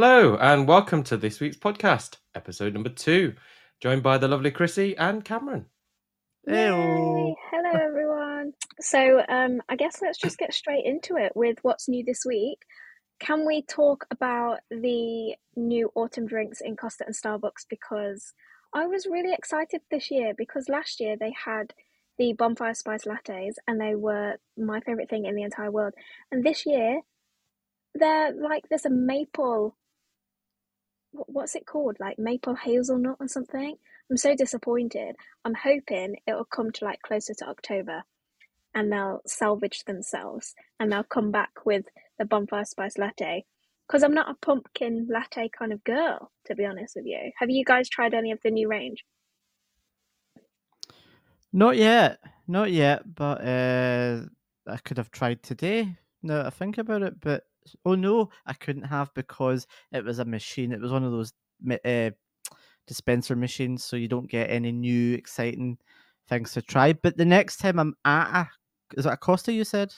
Hello, and welcome to this week's podcast, episode number two, joined by the lovely Chrissy and Cameron. Yay! Hello, everyone. So, um, I guess let's just get straight into it with what's new this week. Can we talk about the new autumn drinks in Costa and Starbucks? Because I was really excited this year because last year they had the bonfire spice lattes and they were my favorite thing in the entire world. And this year they're like there's a maple what's it called? Like maple hazelnut or something. I'm so disappointed. I'm hoping it'll come to like closer to October and they'll salvage themselves and they'll come back with the bonfire spice latte. Because I'm not a pumpkin latte kind of girl, to be honest with you. Have you guys tried any of the new range? Not yet, not yet, but uh, I could have tried today. Now I think about it, but oh no, I couldn't have because it was a machine. It was one of those uh, dispenser machines, so you don't get any new exciting things to try. But the next time I'm at a, is it a Costa? You said?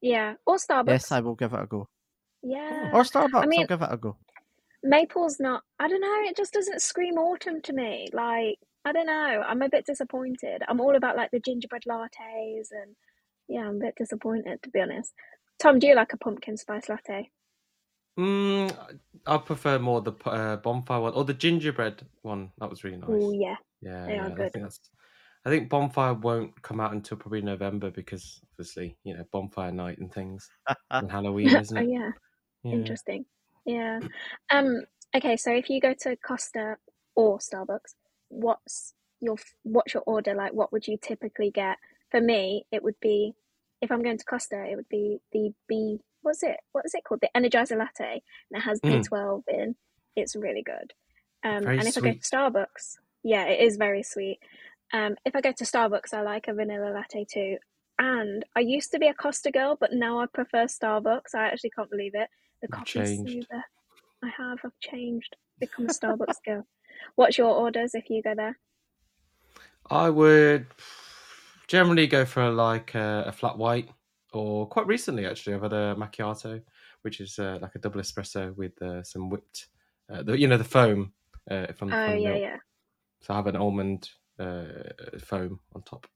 Yeah, or Starbucks. Yes, I will give it a go. Yeah, or Starbucks. I mean, I'll give it a go. Maple's not. I don't know. It just doesn't scream autumn to me. Like I don't know. I'm a bit disappointed. I'm all about like the gingerbread lattes and yeah, I'm a bit disappointed to be honest. Tom, do you like a pumpkin spice latte? Mm, I prefer more the uh, bonfire one or the gingerbread one. That was really nice. Oh yeah, yeah, they yeah. are good. I think, that's, I think bonfire won't come out until probably November because obviously you know bonfire night and things and Halloween, isn't oh yeah. yeah, interesting. Yeah. Um. Okay, so if you go to Costa or Starbucks, what's your what's your order like? What would you typically get? For me, it would be if I'm going to Costa, it would be the B. What's it? What is it called? The Energizer Latte, and it has Mm. B12 in. It's really good. Um, and if I go to. Starbucks, yeah, it is very sweet. Um, if I go to Starbucks, I like a vanilla latte too. And I used to be a Costa girl, but now I prefer Starbucks. I actually can't believe it. The coffee is smoother. I have. I've changed. Become a Starbucks girl. What's your orders if you go there? I would generally go for like a, a flat white, or quite recently actually, I've had a macchiato, which is uh, like a double espresso with uh, some whipped, uh, the, you know, the foam uh, from, Oh from yeah, milk. yeah. So I have an almond uh, foam on top.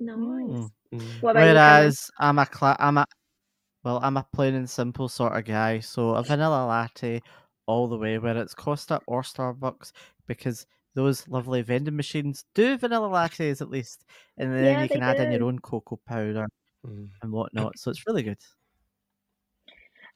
Nice. Mm. Mm. What you, Whereas I'm a cla- I'm a well, I'm a plain and simple sort of guy. So a vanilla latte all the way, whether it's Costa or Starbucks, because those lovely vending machines do vanilla lattes at least, and then Yeah, you they can add in your own cocoa powder Mm. and whatnot. So it's really good.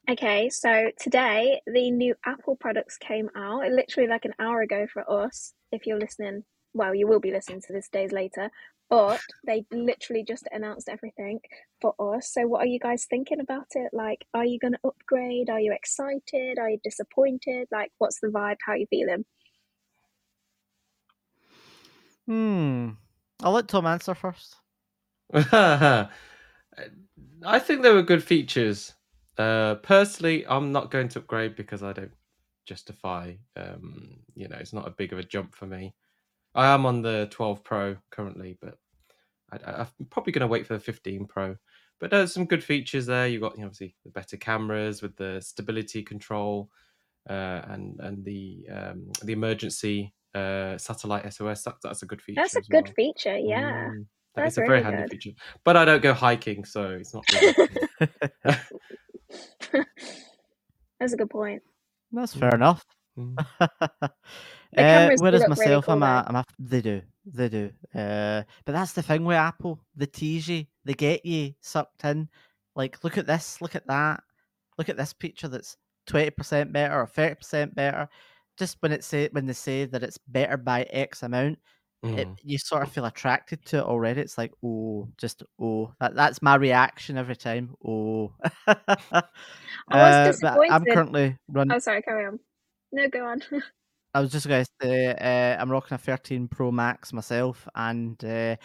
Okay, so today the new Apple products came out. Literally like an hour ago for us. If you're listening, well, you will be listening to this days later. But they literally just announced everything for us. So what are you guys thinking about it? Like, are you going to upgrade? Are you excited? Are you disappointed? Like, what's the vibe? How are you feeling? Hmm. I'll let Tom answer first. I think there were good features. Uh, personally, I'm not going to upgrade because I don't justify. Um, you know, it's not a big of a jump for me. I am on the 12 Pro currently, but I, I'm probably going to wait for the 15 Pro. But there's some good features there. You've got you know, obviously the better cameras with the stability control, uh, and and the um, the emergency uh, satellite SOS. That, that's a good feature. That's a good well. feature, yeah. Mm, that That's is a very really handy good. feature. But I don't go hiking, so it's not. Really That's a good point. That's fair enough. Mm. The Uh, cameras do whereas look really myself, cool I'm a, though. I'm a, they do, they do. Uh, but that's the thing with Apple. They tease you, they get you sucked in. Like, look at this, look at that, look at this picture that's twenty percent better or thirty percent better. Just when it say when they say that it's better by X amount, it, Mm. you sort of feel attracted to it already. It's like, oh, just oh, that, that's my reaction every time. Oh, I was Uh, but I'm currently running. Oh, sorry, carry on. No, go on. I was just going to say, uh, I'm rocking a 13 Pro Max myself, and uh,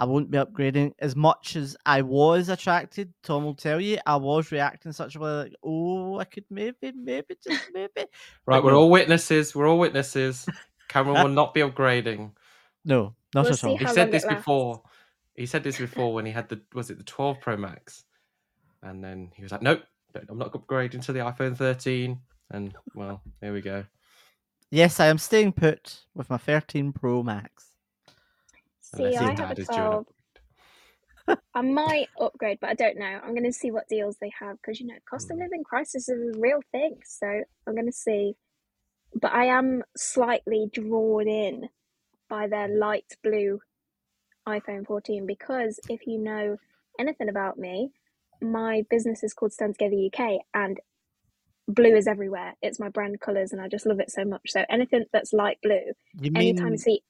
I won't be upgrading as much as I was attracted. Tom will tell you, I was reacting such a way like, oh, I could maybe, maybe, just maybe. Right, But we're no, all witnesses. We're all witnesses. Cameron uh, will not be upgrading. no, not We'll at all. He said this it lasts. before. He said this before when he had the was it the 12 Pro Max, and then he was like, "Nope, I'm not upgrading to the iPhone 13. and well, there we go. Yes, I am staying put with my 13 Pro Max. See, I have a is due an 12. I might upgrade, but I don't know. I'm going to see what deals they have because you know, cost of Mm. living crisis is a real thing. So I'm going to see. But I am slightly drawn in by their light blue iPhone 14 because if you know anything about me, my business is called Stand Together UK and blue is everywhere. It's my brand colours and I just love it so much. So anything that's light blue, You anytime you see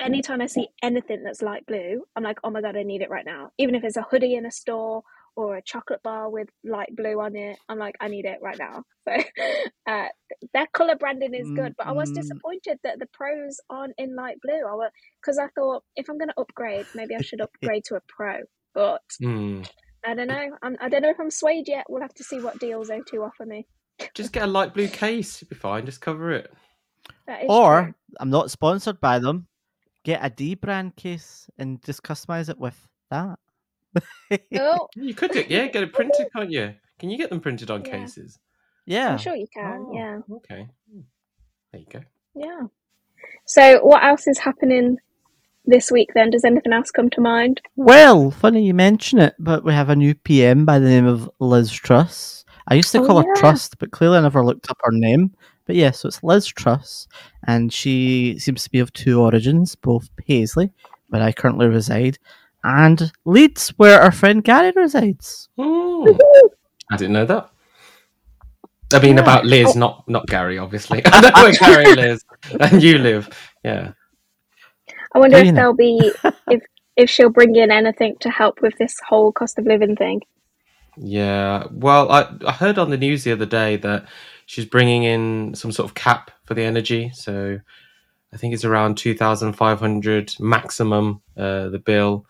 anytime I see anything that's light blue, I'm like, oh my god, I need it right now. Even if it's a hoodie in a store or a chocolate bar with light blue on it, I'm like, I need it right now. So uh, their color branding is good, but I was Mm, disappointed that the pros aren't in light blue. I because I thought if I'm going to upgrade, maybe I should upgrade to a pro. But Hmm. I don't know. I'm, I don't know if I'm swayed yet. We'll have to see what deals O2 offer me. Just get a light blue case. You'll be fine. Just cover it. Or true. I'm not sponsored by them. Get a dbrand case and just customize it with that. Oh, You could get yeah, get it printed, can't you? Can you get them printed on Yeah. cases? yeah. I'm sure you can. Oh, Yeah. Okay. Hmm. There you go. Yeah. So, what else is happening this week then? Does anything else come to mind? Well, funny you mention it, but we have a new PM by the name of Liz Truss. I used to Oh, call her. Trust, but clearly I never looked up her name. But yeah, so it's Liz Truss, and she seems to be of two origins, both Paisley, where I currently reside, and Leeds, where our friend Gary resides. Hmm. I didn't know that. I mean, Yeah. about Liz, not not Gary, obviously. I know where Gary lives, and you live. Yeah. I wonder if you know? there'll be if if she'll bring in anything to help with this whole cost of living thing. Yeah. Well, I, I heard on the news the other day that she's bringing in some sort of cap for the energy. So I think it's around 2,500 maximum, uh, the bill.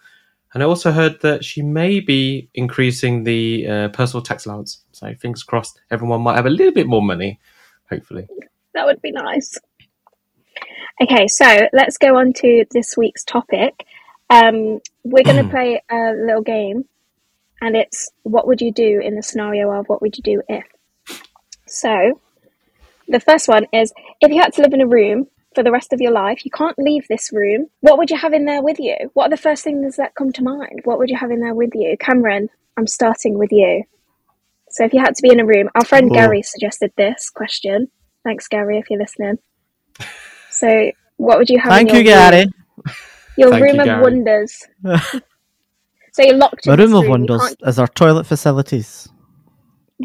And I also heard that she may be increasing the uh, personal tax allowance. So fingers crossed, everyone might have a little bit more money, hopefully. That would be nice. Okay, so let's go on to this week's topic. Um, we're going to play a little game, and it's what would you do in the scenario of what would you do if? So, the first one is if you had to live in a room for the rest of your life, you can't leave this room, what would you have in there with you? What are the first things that come to mind? What would you have in there with you? Cameron, I'm starting with you. So, if you had to be in a room, our friend Oh. Gary suggested this question. Thanks, Gary, if you're listening. So, what would you have Thank in you, room? Gary. Your Thank room you, of Gary. wonders. So you're locked in My room of room. Wonders can't- is our toilet facilities.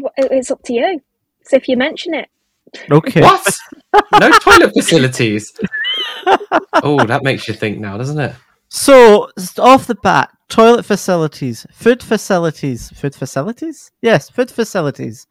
wh- It's up to you. So if you mention it, Okay. What? no toilet facilities. oh, that makes you think now, doesn't it? So, off the bat, toilet facilities, food facilities, food facilities? Yes, food facilities.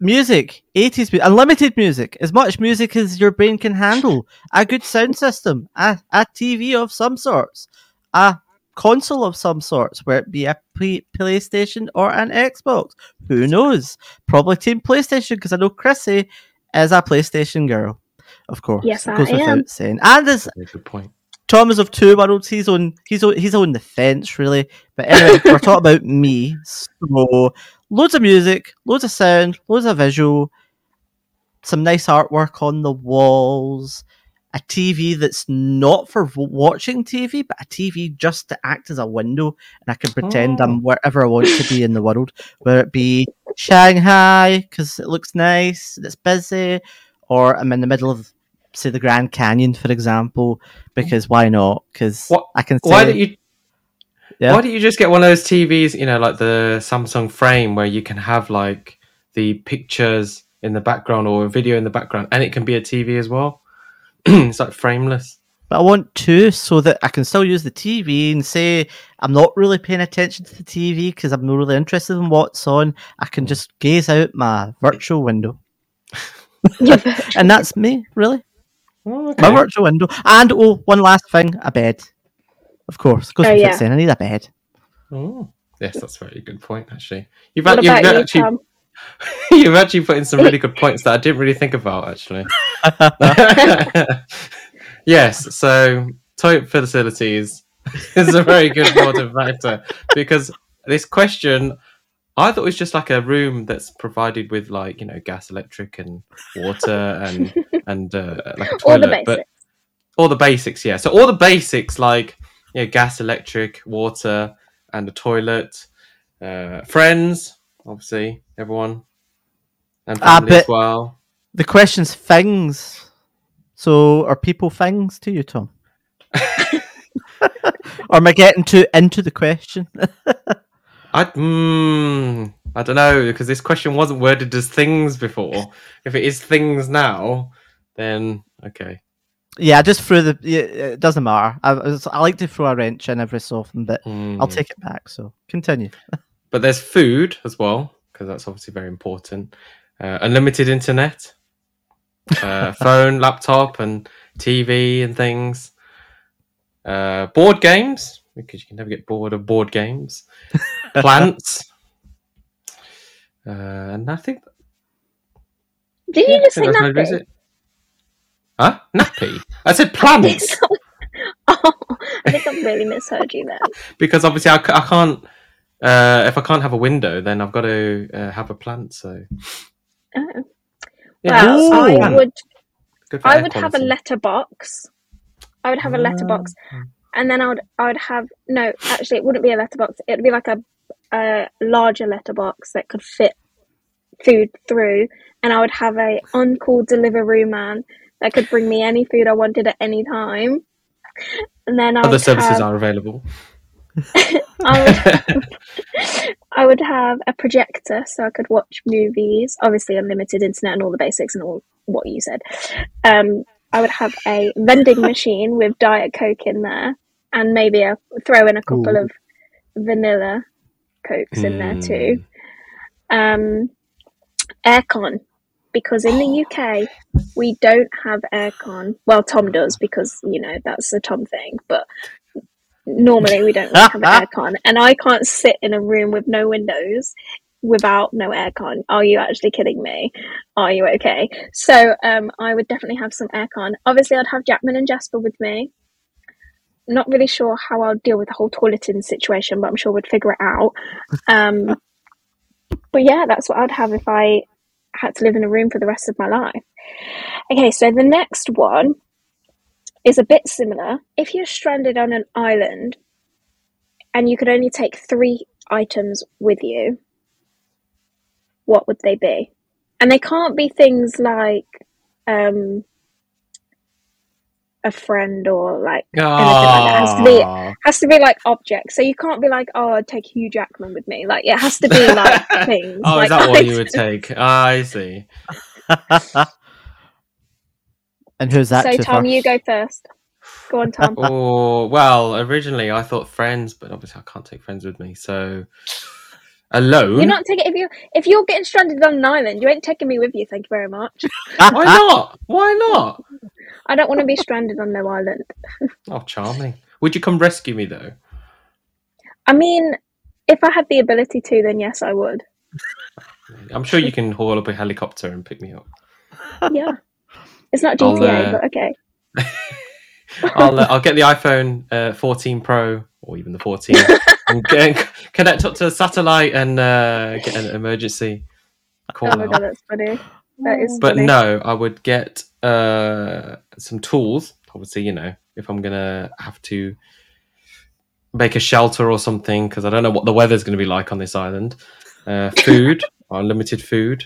Music, 80s, mu- unlimited music, as much music as your brain can handle, a good sound system, a, a TV of some sorts, a console of some sorts, where it be a P- PlayStation or an Xbox. Who knows? Probably Team PlayStation, because I know Chrissy is a PlayStation girl. Of course, Yes, it I goes without am. saying. And there's good point. Tom is of two worlds. He's on. He's on. He's on the fence, really. But anyway, we're talking about me. So, loads of music, loads of sound, loads of visual, some nice artwork on the walls, a TV that's not for watching TV, but a TV just to act as a window, and I can pretend Oh. I'm wherever I want to be in the world, whether it be Shanghai because it looks nice, and it's busy, or I'm in the middle of, say, the Grand Canyon, for example, because why not? Because I can say, Why don't you? Yeah. Why don't you just get one of those TVs? You know, like the Samsung Frame, where you can have like the pictures in the background or a video in the background, and it can be a TV as well. it's like frameless. But I want two so that I can still use the TV and say I'm not really paying attention to the TV because I'm not really interested in what's on. I can just gaze out my virtual window. and that's me, really. Oh, My virtual window. And oh, one last thing, a bed. Of course. Because Oh, without yeah. I need a bed. Oh, yes, that's a very good point. Actually, you've, what act- you've about you, actually Tom? you've actually put in some really good points that I didn't really think about. Actually, yes. So toilet facilities is a very good motive factor because this question I thought it was just like a room that's provided with like you know gas, electric, and water, and and uh, like a toilet. All the basics. But all the basics, yeah. So all the basics like yeah, gas, electric, water, and a toilet. Uh, friends, obviously, everyone, and Ah, family as but- well. The question's things. So are people things to you, Tom? or am I getting too into the question? I mm, I don't know because this question wasn't worded as things before. If it is things now, then okay. yeah, I just threw the. It doesn't matter. I, I like to throw a wrench in every so often, but I'll Mm. take it back. So continue. But there's food as well because that's obviously very important. Uh, unlimited internet, uh, phone, laptop, and TV and things. Uh, board games because you can never get bored of board games. Plants. Uh, and I think Did yeah, you just I say think that's maybe- is nappy? it? Huh? Nappy? I said plants oh, I think I really misheard you then. because obviously I, c- I can't. Uh, if I can't have a window, then I've got to uh, have a plant. So Oh. yeah, Well, Ooh. I would I air would have a letterbox. I would have a letterbox, Ah. and then I would I would have no. Actually, it wouldn't be a letterbox. It would be like a a larger letterbox that could fit food through, and I would have a on-call delivery man that could bring me any food I wanted at any time. And then I Other services have, are available. I would, I would have a projector so I could watch movies, obviously unlimited internet and all the basics and all what you said. Um, I would have a vending machine with Diet Coke in there and maybe a throw in a couple Ooh. of vanilla Cokes in there too. Um, aircon, because in the UK we don't have aircon. Well, Tom does because you know that's a Tom thing, but normally we don't have aircon, and I can't sit in a room with no windows without no aircon. Are you actually kidding me? Are you okay? So um, I would definitely have some aircon. Obviously, I'd have Jackman and Jasper with me. Not really sure how I'll deal with the whole toileting situation, but I'm sure we'd figure it out. Um, but yeah, that's what I'd have if I had to live in a room for the rest of my life. Okay, so the next one is a bit similar. If you're stranded on an island and you could only take three items with you, what would they be? And they can't be things like um, a friend or like anything like that. It has to be Ah. has to be like objects. So you can't be like, oh, I'd take Hugh Jackman with me. Like it has to be like things. oh, like is that what you would take? Ah, I see. and who's that? So to Tom, you go first. Go on, Tom. Oh well, originally I thought friends, but obviously I can't take friends with me. So alone. You're not taking if you if you're getting stranded on an island, you ain't taking me with you. Thank you very much. Why not? Why not? I don't want to be stranded on no island. Oh, charming. Would you come rescue me though? I mean, if I had the ability to, then yes, I would. I'm sure you can haul up a helicopter and pick me up. Yeah, it's not GTA, uh, but okay. I'll uh, I'll get the iPhone uh, 14 Pro or even the 14 and get, connect up to a satellite and uh, get an emergency call Oh my out. god, that's funny. That is But funny. no, I would get uh, some tools. Obviously, you know, if I'm gonna have to make a shelter or something, because I don't know what the weather's going to be like on this island. Uh, food, unlimited food.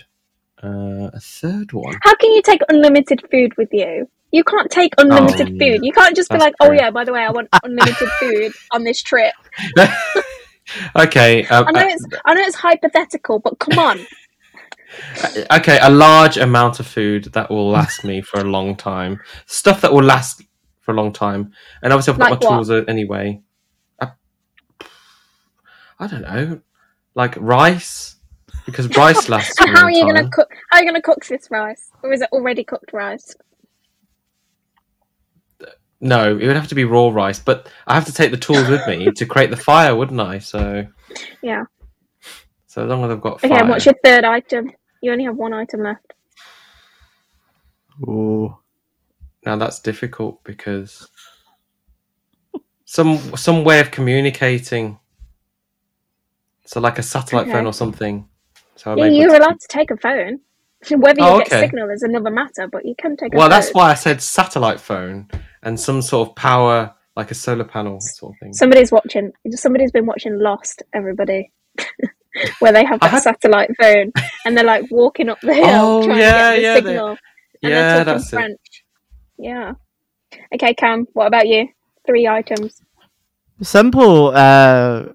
Uh, a third one. How can you take unlimited food with you? You can't take unlimited Oh, yeah. food. You can't just be That's like, oh yeah, by the way, I want unlimited food on this trip. okay. Um, I know it's I know it's hypothetical, but come on. uh, okay, a large amount of food that will last me for a long time. Stuff that will last for a long time, and obviously I've got Like my what? tools uh, anyway. I, I don't know, like rice, because rice lasts. For And how are you gonna cook? How are you gonna cook this rice, or is it already cooked rice? No, it would have to be raw rice, but I have to take the tools with me to create the fire, wouldn't I? So, Yeah. so as long as I've got Okay, fire. and what's your third item? You only have one item left. Oh, Now that's difficult because some some way of communicating. So like a satellite Okay. phone or something. So Yeah, you're to- allowed to take a phone. Whether you Oh, get okay. signal is another matter, but you can take a Well, phone. that's why I said satellite phone and some sort of power, like a solar panel sort of thing. Somebody's watching. Somebody's been watching Lost. Everybody, where they have I that had- satellite phone and they're like walking up the hill Oh, trying yeah, to get the yeah, they- signal, and yeah, they're talking that's it. French. Yeah. Okay, Cam. What about you? Three items. Simple uh,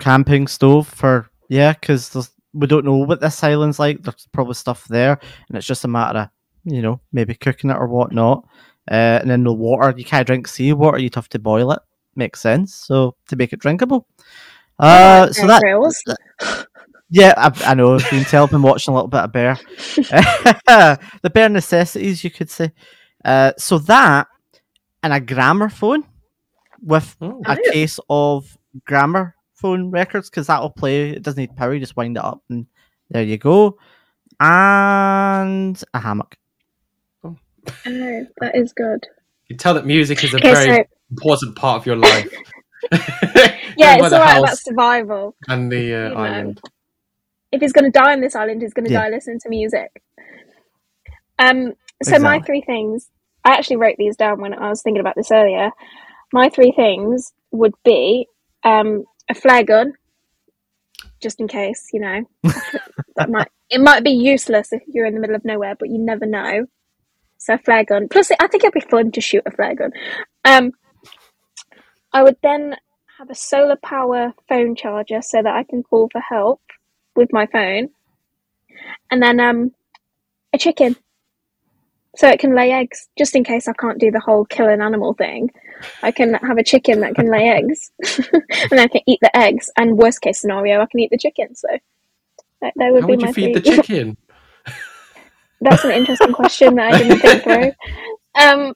camping stove for yeah, because we don't know what this island's like. There's probably stuff there, and it's just a matter of you know maybe cooking it or whatnot. Uh, and then the water, you can't drink sea water; You'd have to boil it. Makes sense. So to make it drinkable. Uh, so Bear that yeah, I, I know. You can tell I've been watching a little bit of Bear. the Bear necessities, you could say. Uh, so that and a gramophone with Oh. a case of gramophone records because that'll play. It doesn't need power. You just wind it up and there you go. And a hammock. Oh, that is good. You tell that music is a Okay, very so important part of your life. yeah, it's the all right about survival. and the uh, you know. island. If he's going to die on this island, he's going to Yeah. die listening to music. Um. So my three things. I actually wrote these down when I was thinking about this earlier. My three things would be um, a flare gun, just in case, you know. that might it might be useless if you're in the middle of nowhere, but you never know. So a flare gun. Plus, I think it'd be fun to shoot a flare gun. Um, I would then have a solar power phone charger so that I can call for help with my phone, and then um, a chicken so it can lay eggs. Just in case I can't do the whole kill an animal thing, I can have a chicken that can lay eggs, and I can eat the eggs. And worst case scenario, I can eat the chicken. So that, that would How be would my you feed the chicken? That's an interesting question that I didn't think through. Um,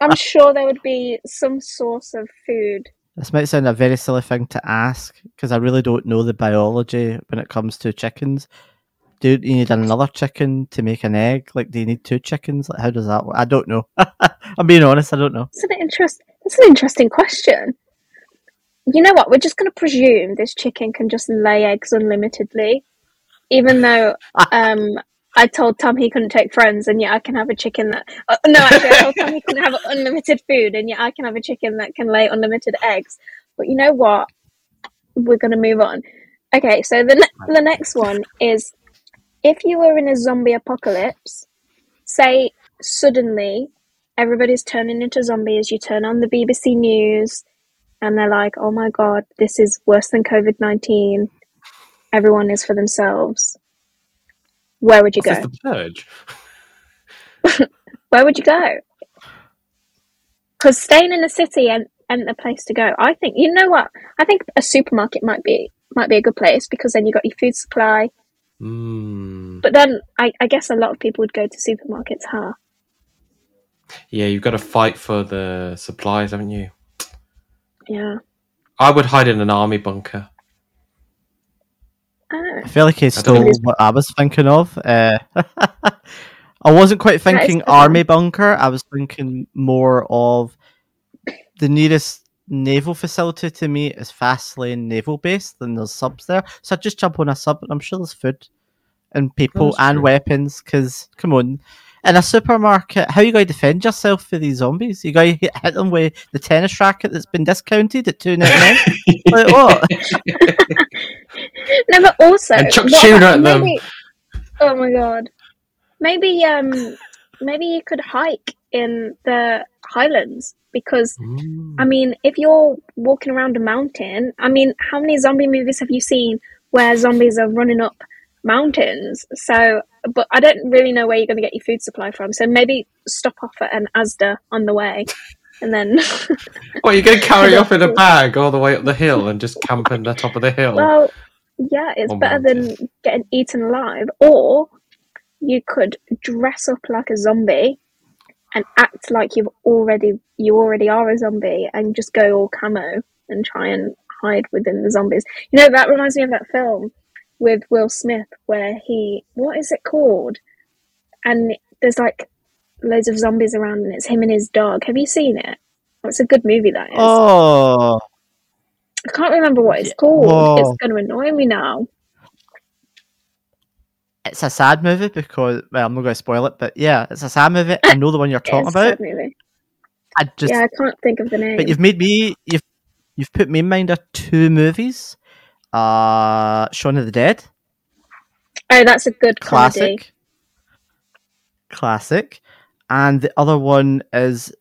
I'm sure there would be some source of food. This might sound a very silly thing to ask because I really don't know the biology when it comes to chickens. Do you need another chicken to make an egg? Like, do you need two chickens? Like, how does that work? I don't know. I'm being honest. I don't know. It's an interest. That's an interesting question. You know what? We're just going to presume this chicken can just lay eggs unlimitedly, even though um, I told Tom he couldn't take friends, and yet I can have a chicken that. Uh, no, actually, I told Tom he couldn't have unlimited food, and yet I can have a chicken that can lay unlimited eggs. But you know what? We're going to move on. Okay, so the ne- the next one is if you were in a zombie apocalypse, say suddenly everybody's turning into zombies. You turn on the BBC News, and they're like, "Oh my god, this is worse than COVID nineteen. Everyone is for themselves." Where would you This go? the purge. Where would you go? Because staying in the city and and the place to go. I think you know what. I think a supermarket might be might be a good place because then you got your food supply. Mm. But then I, I guess a lot of people would go to supermarkets, huh? Yeah, you've got to fight for the supplies, haven't you? Yeah. I would hide in an army bunker. I feel like he don't stole know. what I was thinking of. Uh, I wasn't quite thinking army bunker. I was thinking more of the nearest naval facility to me is Faslane Naval Base. Then there's subs there, so I just jump on a sub, and I'm sure there's food and people that's and true. weapons. Because come on, in a supermarket, how are you going to defend yourself for these zombies? You got to hit hit them with the tennis racket that's been discounted at two ninety nine. like what? No, but also And chuck what tuna about- at them. maybe- Oh my god. Maybe um maybe you could hike in the highlands because Mm. I mean if you're walking around a mountain, I mean how many zombie movies have you seen where zombies are running up mountains? So but I don't really know where you're going to get your food supply from. So maybe stop off at an Asda on the way and then What, you're going to carry off in a bag all the way up the hill and just camp in the top of the hill? Well, yeah, it's better than getting eaten alive. Or you could dress up like a zombie and act like you've already you already are a zombie and just go all camo and try and hide within the zombies. You know, that reminds me of that film with Will Smith where he what is it called? And there's like loads of zombies around and it's him and his dog. Have you seen it? It's a good movie that is. Oh, I can't remember what it's called. It's going to annoy me now. It's a sad movie because well, I'm not going to spoil it, but yeah, it's a sad movie. I know the one you're talking It's a sad about. movie. I just, yeah, I can't think of the name. but you've made me, you've, you've put me in mind of two movies. Uh, Shaun of the Dead, oh, that's a good comedy. classic, classic, and the other one is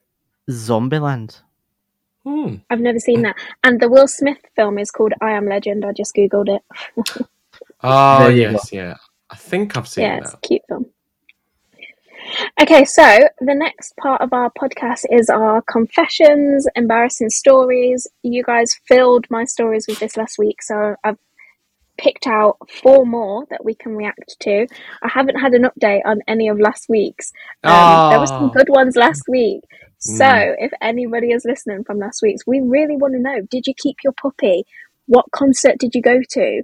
Zombieland. Hmm. I've never seen that. And the Will Smith film is called I Am Legend. I just googled it. Oh yes, yeah. I think I've seen yeah, it's a that. cute film. Okay, so the next part of our podcast is our confessions, embarrassing stories. You guys filled my stories with this last week, so I've picked out four more that we can react to. I haven't had an update on any of last week's. Um, There were some Oh. good ones last week. So, Mm. if anybody is listening from last week's, we really want to know did you keep your puppy? What concert did you go to?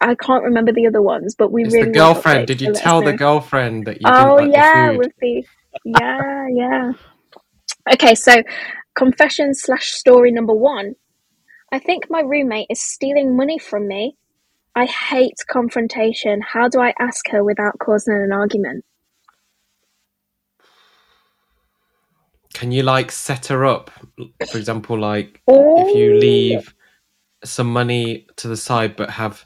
I can't remember the other ones, but we It's really the girlfriend. Did you tell the girlfriend that you Oh like yeah, the with the yeah, yeah. Okay, so confession slash story number one. I think my roommate is stealing money from me. I hate confrontation. How do I ask her without causing an argument? Can you like set her up? For example, like Oh, if you leave some money to the side but have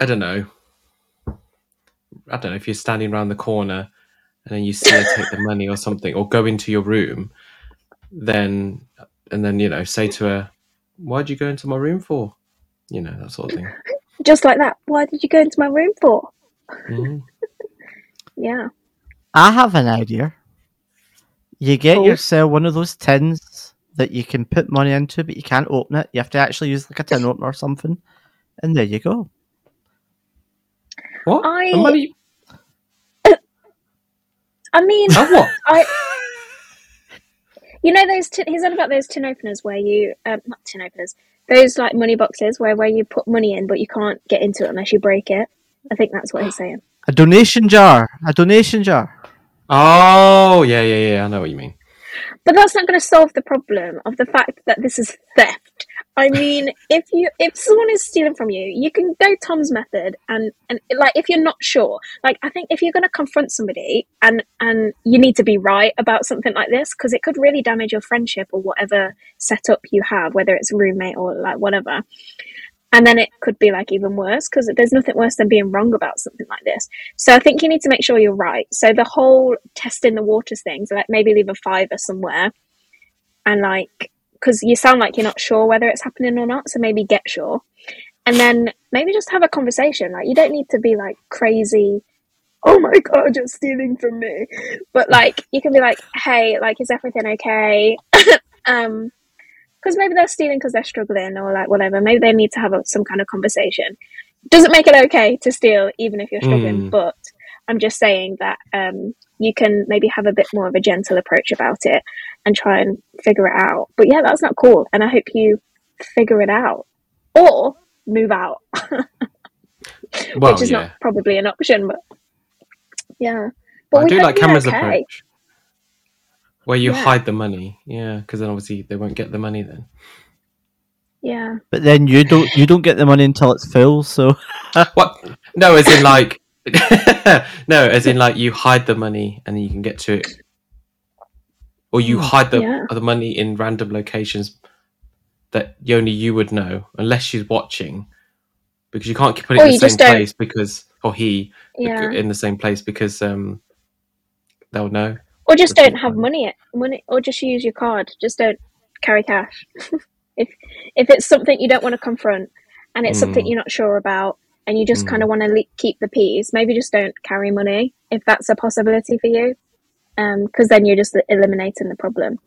I don't know. I don't know if you're standing around the corner and then you see her take the money or something, or go into your room, then and then you know say to her, "Why did you go into my room for?" You know that sort of thing. just like that. Why did you go into my room for? Mhm. Yeah. I have an idea. You get Cool. yourself one of those tins that you can put money into, but you can't open it. You have to actually use like a tin opener or something, and there you go. What? I- The money? I mean, Oh, what? I. You know those tin, he's on about those tin openers where you um, not tin openers those like money boxes where where you put money in but you can't get into it unless you break it. I think that's what he's saying. A donation jar. A donation jar. Oh, yeah, yeah, yeah. I know what you mean. But that's not going to solve the problem of the fact that this is theft. I mean, if you if someone is stealing from you, you can go Tom's method and and like if you're not sure, like I think if you're going to confront somebody and and you need to be right about something like this because it could really damage your friendship or whatever setup you have, whether it's roommate or like whatever. And then it could be like even worse because there's nothing worse than being wrong about something like this. So I think you need to make sure you're right. So the whole testing the waters things, so like maybe leave a fiver somewhere and like because you sound like you're not sure whether it's happening or not so maybe get sure and then maybe just have a conversation like you don't need to be like crazy oh my god you're stealing from me but like you can be like hey like is everything okay um because maybe they're stealing because they're struggling or like whatever maybe they need to have a, some kind of conversation doesn't make it okay to steal even if you're struggling Mm. but i'm just saying that um you can maybe have a bit more of a gentle approach about it and try and figure it out. But yeah, that's not cool. And I hope you figure it out or move out, Well, which is yeah. not probably an option. But yeah, but I do like Cameron's okay. approach, where you Yeah. hide the money. Yeah, because then obviously they won't get the money then. Yeah, But then you don't you don't get the money until it's full. So What? No, as in like, no, as in like you hide the money and then you can get to it, or you Hmm. hide the Yeah. the money in random locations that only you would know, unless she's watching, because you can't put it Or in the same just don't- place because, or he yeah. in the same place because um they'll know. Or just don't have money. Money, or just use your card. Just don't carry cash. if if it's something you don't want to confront, and it's something Mm. you're not sure about, and you just Mm. kind of want to le- keep the peace, maybe just don't carry money if that's a possibility for you, because then you're just eliminating the problem.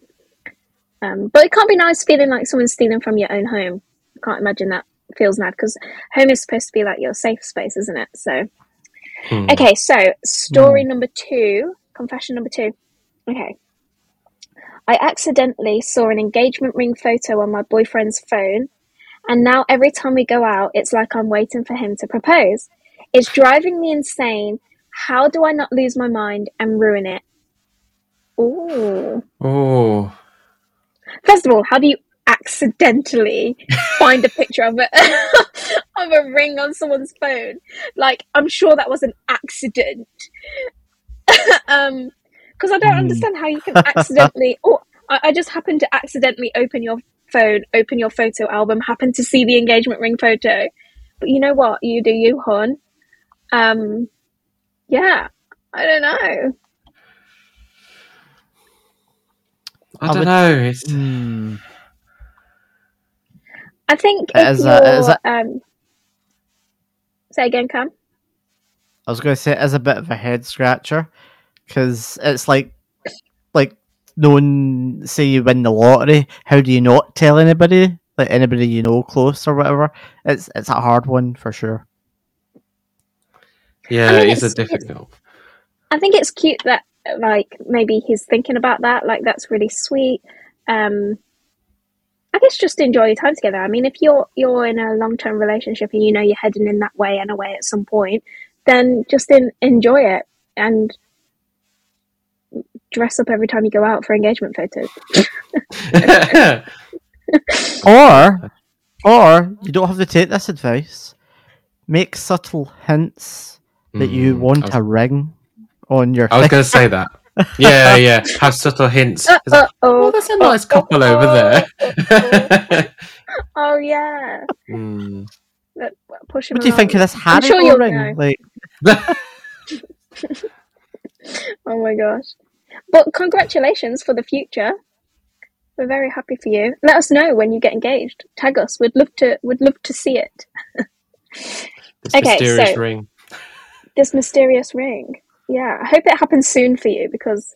Um, but it can't be nice feeling like someone's stealing from your own home. I can't imagine that feels mad because home is supposed to be like your safe space, isn't it? So. Hmm. Okay, so story number two, confession number two. Okay. I accidentally saw an engagement ring photo on my boyfriend's phone, and now every time we go out, it's like I'm waiting for him to propose. It's driving me insane. How do I not lose my mind and ruin it? Ooh. Oh, First of all, how do you accidentally find a picture of a of a ring on someone's phone. Like I'm sure that was an accident. um, because I don't Hmm. understand how you can accidentally. or I, I just happened to accidentally open your phone, open your photo album, happen to see the engagement ring photo. But you know what? You do you, hon. Um, yeah. I don't know. I I don't would- know. It's Hmm. I think It if is you're, a- it is a- um, say again, Cam. I was going to say as a bit of a head scratcher because it's like, like, no one say you win the lottery. How do you not tell anybody, like anybody you know close or whatever? It's it's a hard one for sure. yeah, I mean, it's a it's- it's- difficult. I think it's cute that like maybe he's thinking about that. Like that's really sweet. Um, I guess just enjoy your time together. I mean, if you're you're in a long term relationship and you know you're heading in that way and away at some point, then just in, enjoy it and dress up every time you go out for engagement photos. Or, or you don't have to take this advice. Make subtle hints that you Mm, want was, a ring on your. I was going to say that. Yeah, yeah. Have subtle hints. It's like, oh, that's a nice couple over there. Oh yeah, Mm. Push him. What do you think of along. this Harry sure you'll ring? Like, Oh my gosh. But congratulations for the future. We're very happy for you. Let us know when you get engaged. Tag us. We'd love to would love to see it. This Okay, mysterious so- ring. This mysterious ring. Yeah. I hope it happens soon for you because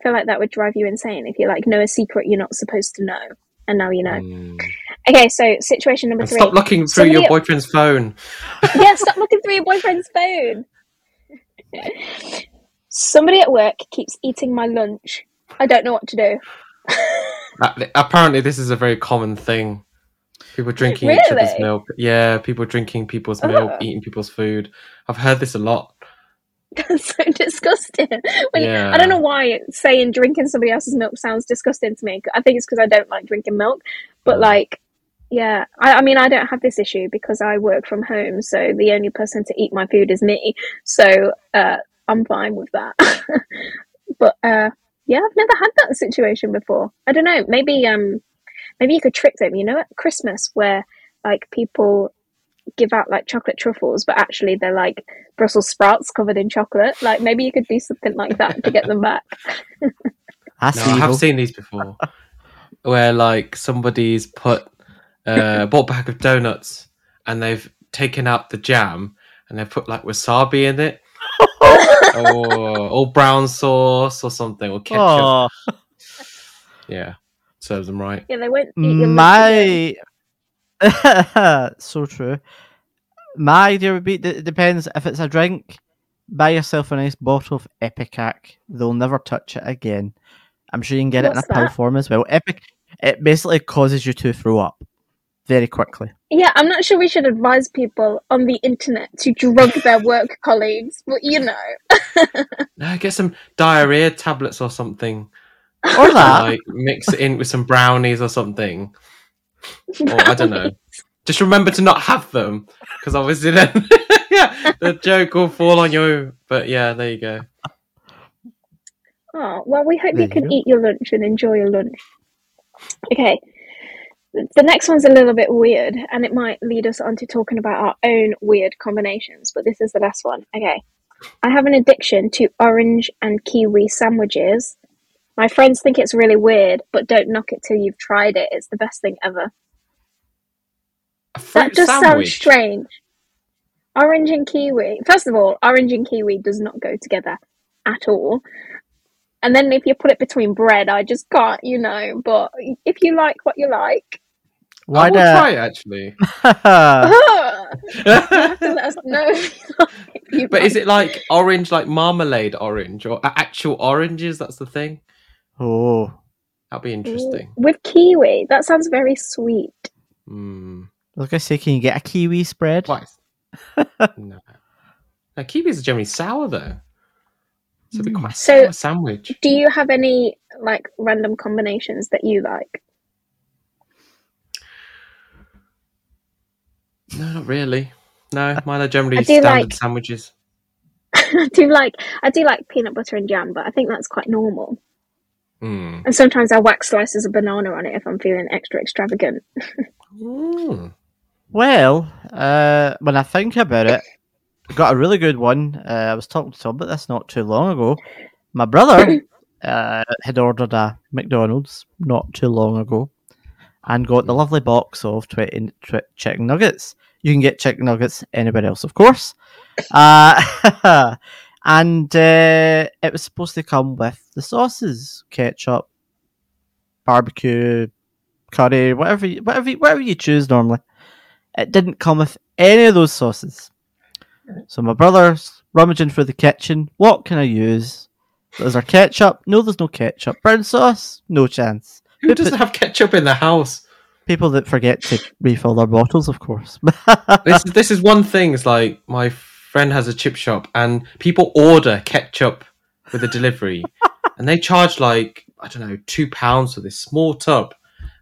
I feel like that would drive you insane if you like know a secret you're not supposed to know. And now you know. Mm. Okay, so situation number And three. stop looking through your boyfriend's phone. yeah, stop looking through your boyfriend's phone. Somebody at work keeps eating my lunch. I don't know what to do. Uh, Apparently, this is a very common thing. People drinking each other's milk. Yeah, people drinking people's milk, eating people's food. I've heard this a lot. That's so disgusting. When you- Yeah. I don't know why saying drinking somebody else's milk sounds disgusting to me. I think it's because I don't like drinking milk. But like, yeah, I, I mean, I don't have this issue because I work from home, so the only person to eat my food is me. So uh, I'm fine with that. but uh, yeah, I've never had that situation before. I don't know. Maybe um, maybe you could trick them. You know, at Christmas where like people give out like chocolate truffles, but actually they're like Brussels sprouts covered in chocolate. Like maybe you could do something like that to get them back. that's No, I have seen these before, where like somebody's put uh, bought a bag of donuts and they've taken out the jam and they've put like wasabi in it, or or brown sauce or something, or ketchup. Oh, Yeah, serves them right. Yeah, they won't eat your lunch again. my so true. My idea would be it depends if it's a drink. Buy yourself a nice bottle of Epicac. They'll never touch it again. I'm sure you can get it in What's a pill form as well. Epic. It basically causes you to throw up very quickly. Yeah, I'm not sure we should advise people on the internet to drug their work colleagues, but you know. No, get some diarrhea tablets or something. Or that. Like mix it in with some brownies or something. Or I don't know. Just remember to not have them, because obviously then, yeah, the joke will fall on you. But yeah, there you go. Oh, well, we hope There you can eat your lunch and enjoy your lunch. Okay. The next one's a little bit weird, and it might lead us on to talking about our own weird combinations, but this is the last one. Okay. I have an addiction to orange and kiwi sandwiches. My friends think it's really weird, but don't knock it till you've tried it. It's the best thing ever. That just sounds sandwich. strange. Orange and kiwi. First of all, orange and kiwi does not go together at all. And then if you put it between bread, I just can't, you know. But if you like what you like, Why I will the? try it actually. you have to let us know. if you like- if you but is it like orange, like marmalade orange, or actual oranges? That's the thing. oh, That'd be interesting. with kiwi? That sounds very sweet. Hmm. I say, can you get a kiwi spread? Twice. no. No, kiwis are generally sour though. So it'd be quite a So- sour sandwich. Do you have any like random combinations that you like? No, not really. No, mine are generally standard like- sandwiches. I do like I do like peanut butter and jam, but I think that's quite normal. Mm. And sometimes I whack slices of banana on it if I'm feeling extra extravagant. Mm. Well, uh, when I think about it, I got a really good one. Uh, I was talking to Tom about this not too long ago. My brother uh, had ordered a McDonald's not too long ago and got the lovely box of 20 tw- chicken nuggets. You can get chicken nuggets anywhere else, of course. Uh, and uh, it was supposed to come with the sauces ketchup, barbecue, curry, whatever, you, whatever, you- whatever you choose normally. It didn't come with any of those sauces. So my brother's rummaging through the kitchen. What can I use? Is there ketchup? No, there's no ketchup. Brown sauce? No chance. Who doesn't have ketchup in the house? People that forget to refill their bottles, of course. This this is one thing. It's like my friend has a chip shop, and people order ketchup with a delivery, and they charge like I don't know two pounds for this small tub,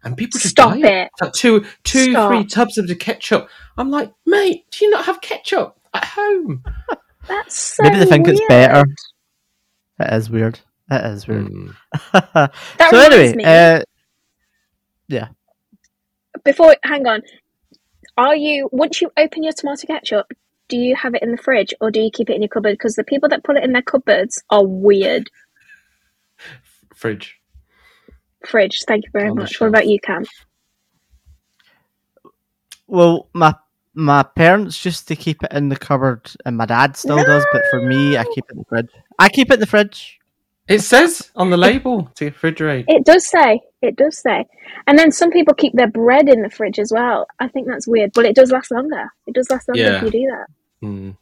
and people just Stop buy it. Like two, two, Stop. three tubs of the ketchup. I'm like, mate, do you not have ketchup at home? That's so Maybe they think it's better. It is weird. It is weird. Mm. That so reminds anyway, me. uh, Before, hang on. Are you once you open your tomato ketchup? Do you have it in the fridge or do you keep it in your cupboard? Because the people that put it in their cupboards are weird. Fridge. Fridge. Thank you very On much. What about you, Cam? well, my my parents used to keep it in the cupboard, and my dad still does. But for me, I keep it in the fridge. I keep it in the fridge. It says on the label to refrigerate. It does say. It does say. And then some people keep their bread in the fridge as well. I think that's weird, but it does last longer. It does last longer Yeah. if you do that. Mm.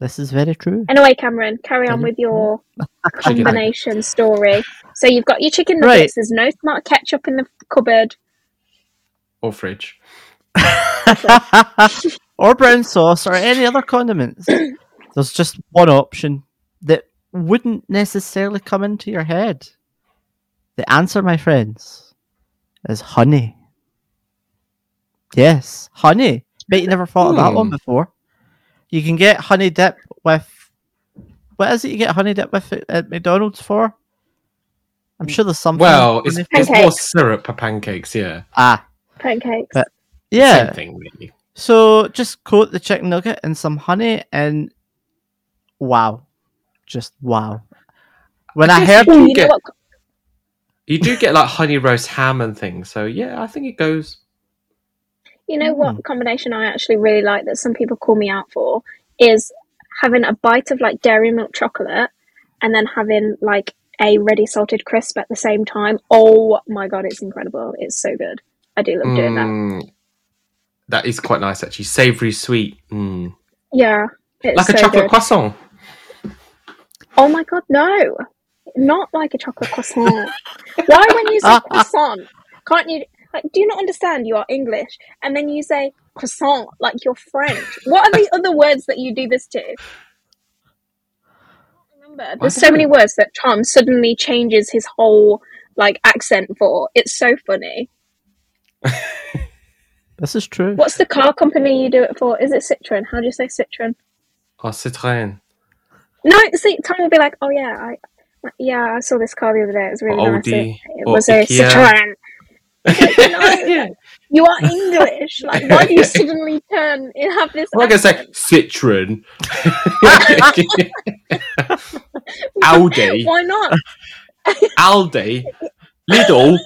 This is very true. Anyway, Cameron, carry on with your combination story. So you've got your chicken Right. nuggets. There's no smart ketchup in the cupboard. Or fridge. or brown sauce or any other condiments. There's just one option that wouldn't necessarily come into your head. The answer, my friends, is honey. Yes, honey. Bet you never thought of that one Hmm. before. You can get honey dip with. What is it you get honey dip with at- at McDonald's for? I'm sure there's something. Well, it's, honey- it's more syrup for pancakes, yeah. ah, Pancakes. But- yeah. Same thing, really. So just coat the chicken nugget in some honey and wow. Just wow. When I, guess heard you do you get- what? You do get like honey roast ham and things, so yeah, I think it goes. You know Hmm. what combination I actually really like that some people call me out for is having a bite of like dairy milk chocolate and then having like a ready salted crisp at the same time. Oh my god, it's incredible. It's so good. I do love doing that. Mm, that is quite nice, actually. Savoury, sweet, mm. Yeah. It's like a so chocolate good. croissant. Oh my god, no. Not like a chocolate croissant. Why when you say croissant, can't you like do you not understand you are English and then you say croissant like you're French? What are the other words that you do this to? I don't remember. There's so don't many words that Tom suddenly changes his whole like accent for. It's so funny. this is true. What's the car company you do it for? Is it Citroen? How do you say Citroen? Oh, Citroën. No, see, Tom will be like, "Oh yeah, I, yeah, I saw this car the other day. It was really Or nice. It, it was a Ikea. Citroen." no. yeah. You are English. Like, why do you suddenly turn and have this? Like I'm not going to say? Citroen. Audi, Why not? Aldi, Lidl.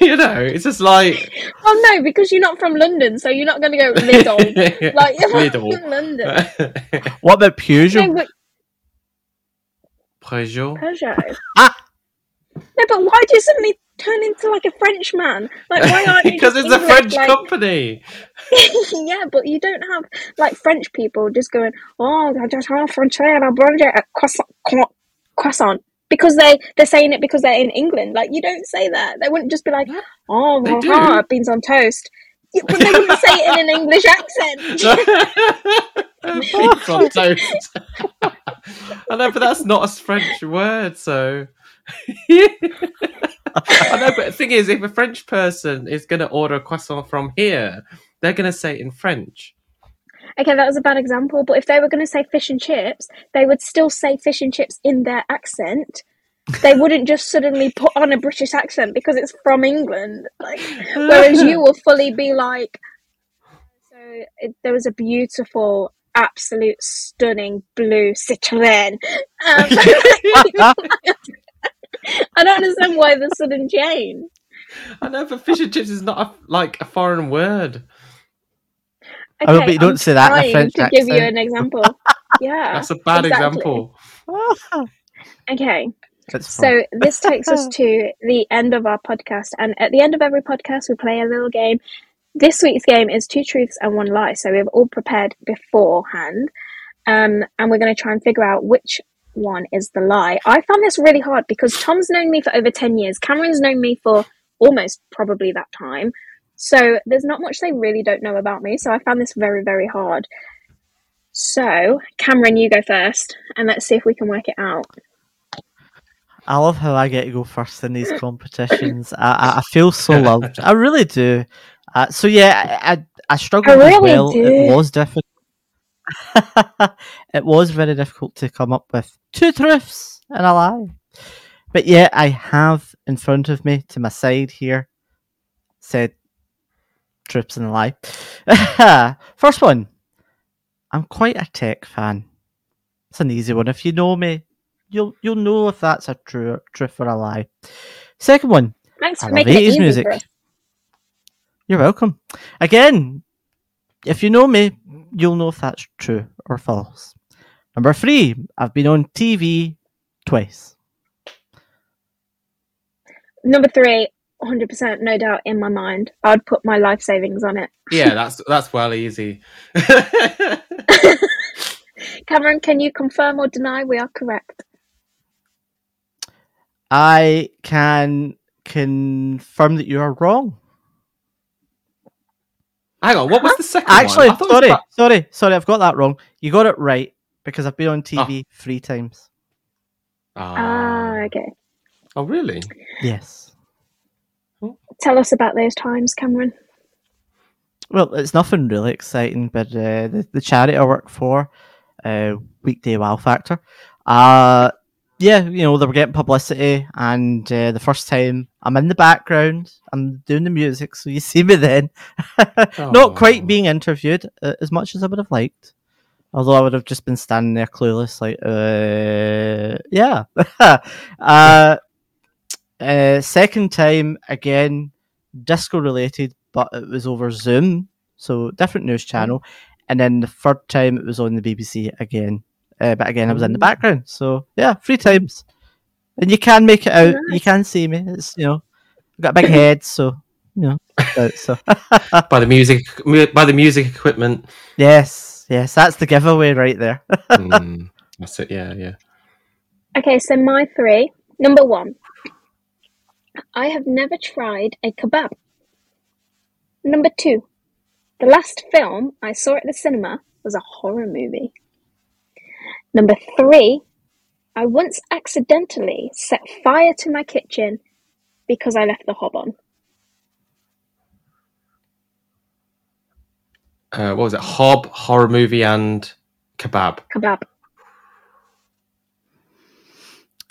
you know, it's just like. Oh no, because you're not from London, so you're not going to go Lidl. Like you're Lidl. from London. What about No, Peugeot? but Peugeot. Peugeot. Ah. No, but why do you suddenly turn into like a Frenchman? Like, why aren't you? because it's a French like- company. yeah, but you don't have like French people just going, oh, I just have French and I brought it a croissant, croissant. Because they, they're saying it because they're in England. Like, you don't say that. They wouldn't just be like, oh, They well, do. beans on toast. But they wouldn't say it in an English accent. On toast. I know, but that's not a French word, so. I know, but the thing is, if a French person is going to order a croissant from here, they're going to say it in French. Okay, that was a bad example, but if they were going to say fish and chips, they would still say fish and chips in their accent. They wouldn't just suddenly put on a British accent because it's from England. Like, whereas you will fully be like, so it, there was a beautiful, absolute, stunning blue Citroen. Um, I don't understand why the sudden change. I know, but fish and chips is not a, like a foreign word. I mean, but you don't I'm say that in a French to give you an example. Yeah. That's a bad exactly. example. Okay. So this takes us to the end of our podcast, and at the end of every podcast, we play a little game. This week's game is two truths and one lie. So we've all prepared beforehand, um, and we're going to try and figure out which one is the lie. I found this really hard because Tom's known me for over ten years. Cameron's known me for almost probably that time. So there's not much they really don't know about me. So I found this very very hard. So Cameron, you go first, and let's see if we can work it out. I love how I get to go first in these competitions. I, I, feel so loved. I really do. Uh, so yeah, I I, I struggled I as really well. do. It was difficult. it was very difficult to come up with two truths and a lie. But yeah, I have in front of me to my side here said truths and a lie. First one. I'm quite a tech fan. It's an easy one. If you know me, you'll you'll know if that's a true truth or a lie. Second one, Thanks I for love making it 80s easy music. for. You're welcome. Again, if you know me, you'll know if that's true or false. Number three, I've been on TV twice. Number three, 100% no doubt in my mind. I'd put my life savings on it. Yeah, that's that's well easy. Cameron, can you confirm or deny we are correct? I can confirm that you are wrong. Hang on, what was the second Actually, one? I thought it was sorry, about- sorry, sorry, I've got that wrong. You got it right because I've been on TV three times. Ah, Ah. okay. Oh, really? Yes. Tell us about those times, Cameron. Well, it's nothing really exciting, but uh, the, the charity I work for, uh, Weekday Wow Factor, uh, yeah, you know, they were getting publicity, and uh, the first time I'm in the background, I'm doing the music, so you see me then. Not quite Oh. being interviewed uh, as much as I would have liked. Although I would have just been standing there clueless, like, uh, yeah. uh, uh, second time, again, disco related, but it was over Zoom, so different news channel. And then the third time, it was on the BBC again. Uh, but again, I was in the background. So, yeah, three times. And you can make it out. You can see me. It's, you know, I've got a big head, so, you know. so, by the music by the music equipment. yes, yes, that's the giveaway right there. Mm, that's it. Yeah, yeah. Okay, so my three. Number one, I have never tried a kebab. Number two, the last film I saw at the cinema was a horror movie. Number three, I once accidentally set fire to my kitchen because I left the hob on. Uh, what was it? Hob, horror movie, and kebab. Kebab.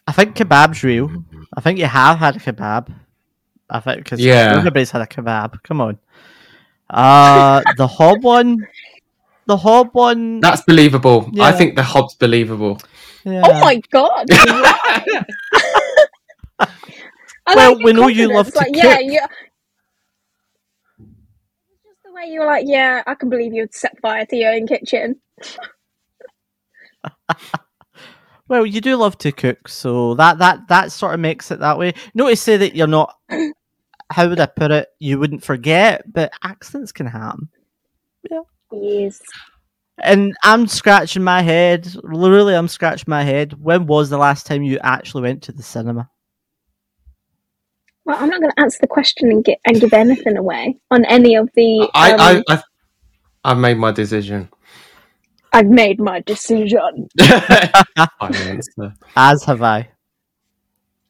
I think kebab's real. I think you have had a kebab. I think because Yeah. everybody's had a kebab. Come on. Uh, the hob one. The hob one. That's believable. I think the hob's believable. yeah. Oh my god! I Well, like your we know you love confidence, to like, Yeah, cook. yeah. Just the way you were like, yeah, I can believe you'd set fire to your own kitchen. Well, you do love to cook, so that that that sort of makes it that way. Not to say that you're not. How would I put it? You wouldn't forget, but accidents can happen. Yes. And I'm scratching my head. Literally, I'm scratching my head. When was the last time you actually went to the cinema? Well, I'm not going to answer the question and get and give anything away on any of the. I, um, I, I, I've made my decision. I've made my decision. As have I.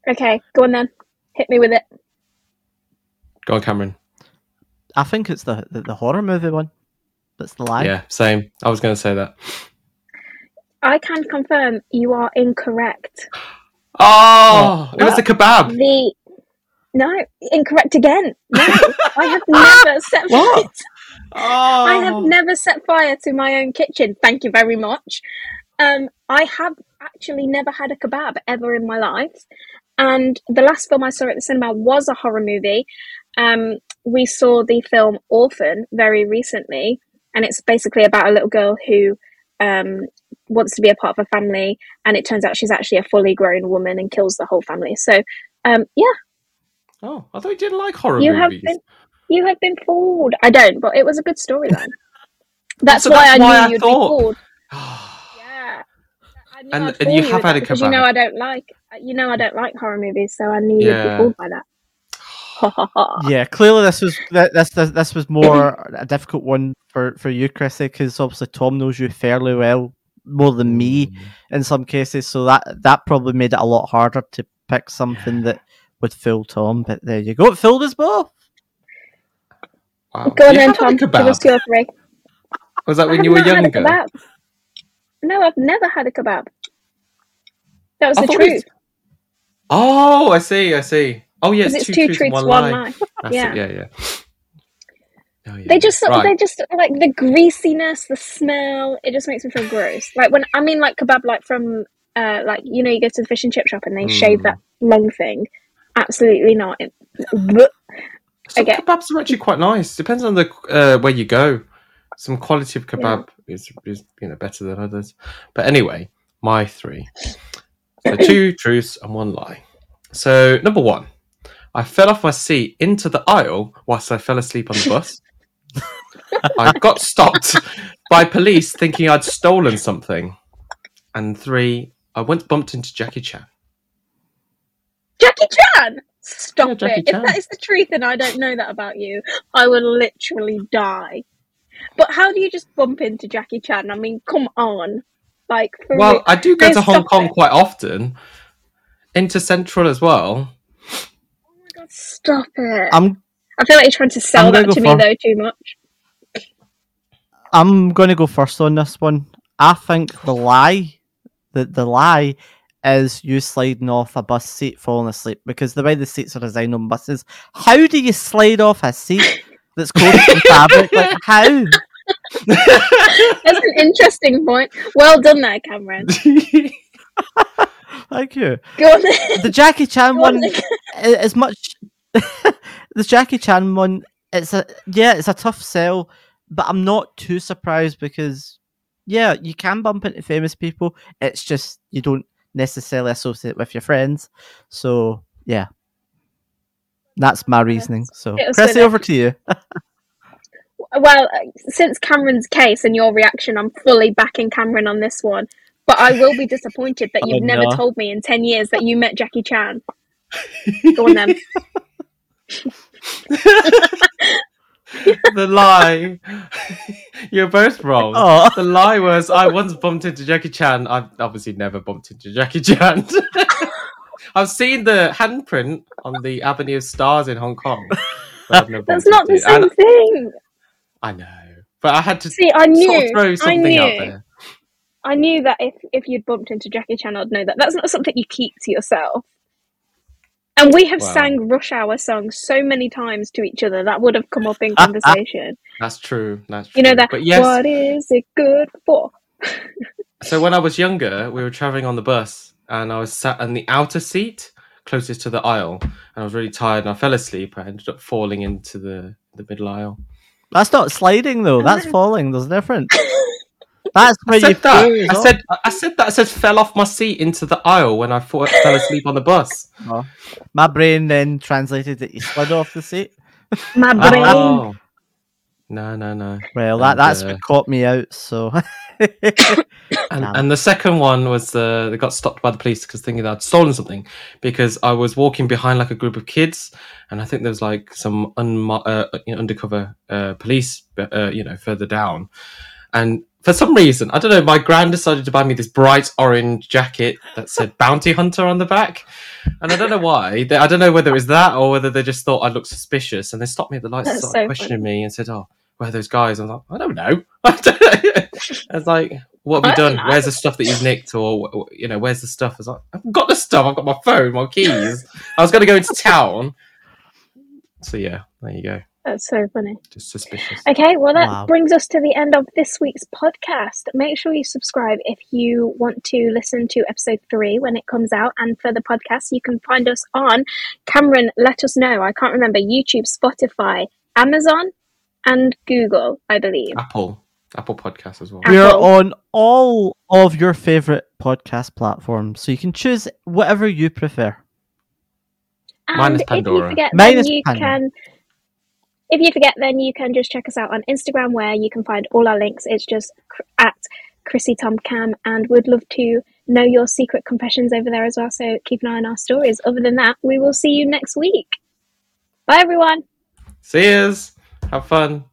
Okay, go on then. Hit me with it. Go on, Cameron. I think it's the, the, the horror movie one. That's the lie. Yeah, same. I was going to say that. I can confirm you are incorrect. Oh, it was What? the kebab. The no, incorrect again. No, I have never set What? Oh, I have never set fire to my own kitchen. Thank you very much. Um, I have actually never had a kebab ever in my life. And the last film I saw at the cinema was a horror movie. Um, we saw the film Orphan very recently, and it's basically about a little girl who um, wants to be a part of a family, and it turns out she's actually a fully grown woman and kills the whole family. So, um, yeah, Oh, I thought you didn't like horror you have movies. been you have been fooled. I don't, but it was a good storyline. That's So why that's I why knew I you'd thought- be fooled. Yeah. I And- and you have had that a because you know. I don't like you know I don't like horror movies, so I knew you'd be fooled by that. Ha ha ha. Yeah, clearly this was that this this, this was more a difficult one for for you, Chrissy, because obviously Tom knows you fairly well, more than me Mm. in some cases. So that that probably made it a lot harder to pick something that would fool Tom. But there you go, it fooled us both. Wow. Go on then, have had a Tom. Give kebab? us your three. Was that I when have you were not younger? No, I've never had a kebab. That was I the truth. Oh, I see. I see. Oh, yeah, Because it's, it's two, two truths, truths, one, one lie. lie. Yeah. it. Yeah, yeah. Oh, yeah. They just sort of, right. they just like the greasiness, the smell. It just makes me feel gross. Like when I mean like kebab, like from uh, like you know you go to the fish and chip shop and they shave Mm. that long thing. Absolutely not. It. Some okay. kebabs are actually quite nice. Depends on the uh, where you go. Some quality of kebab is, is you know better than others. But anyway, my three. So two truths and one lie. So number one, I fell off my seat into the aisle whilst I fell asleep on the bus. I got stopped by police thinking I'd stolen something. And three, I once bumped into Jackie Chan. Jackie Chan. Stop Yeah, Jackie it! If that is the truth and I don't know that about you, I will literally die. But how do you just bump into Jackie Chan? I mean, come on, like for Well, real. I do go No, to Hong stop Kong it. quite often. Into Central as well. Oh my god, stop it! I'm I feel like you're trying to sell that to me for- though too much. I'm going to go first on this one. I think the lie, the the lie, is you sliding off a bus seat, falling asleep. Because the way the seats are designed on buses, how do you slide off a seat that's coated in fabric? Like how? That's an interesting point. Well done there, Cameron. Thank you. Go on. The Jackie Chan on one is much. the Jackie Chan one, it's a yeah, it's a tough sell, but I'm not too surprised because yeah, you can bump into famous people. It's just you don't necessarily associate with your friends. So yeah, that's my reasoning. So it Chrissy, over to you. Well, uh, since Cameron's case and your reaction, I'm fully backing Cameron on this one. But I will be disappointed that Oh, you've never no. told me in 10 years that you met Jackie Chan. Go on then. The lie. You're both wrong. Oh, The lie was I once bumped into Jackie Chan. I've obviously never bumped into Jackie Chan. I've seen the handprint on the Avenue of Stars in Hong Kong. but I've never That's not the same And thing. I know, but I had to See, I sort knew. of throw I something out knew. there. I knew that if, if you'd bumped into Jackie Chan, I'd know that. That's not something you keep to yourself. And we have Wow. sang Rush Hour songs so many times to each other that would have come up in conversation. That's true. That's true. You know that. But yes, What is it good for? So when I was younger, we were traveling on the bus, and I was sat in the outer seat, closest to the aisle, and I was really tired, and I fell asleep. I ended up falling into the the middle aisle. that's not sliding though. That's falling. There's a difference. That's I where you said that. flew I said I said that. I said fell off my seat into the aisle when I fo- fell asleep on the bus. Oh. My brain then translated that you slid off the seat. My brain. Oh. No, no, no. Well, that And, that's uh, what caught me out. So And, Damn. and the second one was uh, they got stopped by the police because thinking that I'd stolen something because I was walking behind like a group of kids and I think there was like some unmo- uh, you know, undercover uh, police uh, you know further down and for some reason, I don't know, my grand decided to buy me this bright orange jacket that said Bounty Hunter on the back. And I don't know why. They, I don't know whether it was that or whether they just thought I looked suspicious. And they stopped me at the lights and started so questioning me and said, Oh, where are those guys? I was like, I don't know. I, don't know. I was like, What have you done? know. Where's the stuff that you've nicked? Or, or, you know, where's the stuff? I was like, I've got the stuff. I've got my phone, my keys. I was going to go into town. So, yeah, there you go. That's so funny. Just suspicious. Okay, well, that Wow. brings us to the end of this week's podcast. Make sure you subscribe if you want to listen to episode three when it comes out. And for the podcast, you can find us on Cameron, let us know. I can't remember YouTube, Spotify, Amazon, and Google, I believe. Apple. Apple Podcasts as well. We're on all of your favorite podcast platforms, so you can choose whatever you prefer. And Minus if you Pandora. forget, Minus you Pandora. can. If you forget, then you can just check us out on Instagram, where you can find all our links. It's just at Chrissy Tom Cam, and we'd love to know your secret confessions over there as well. So keep an eye on our stories. Other than that, we will see you next week. Bye, everyone. See yous. Have fun.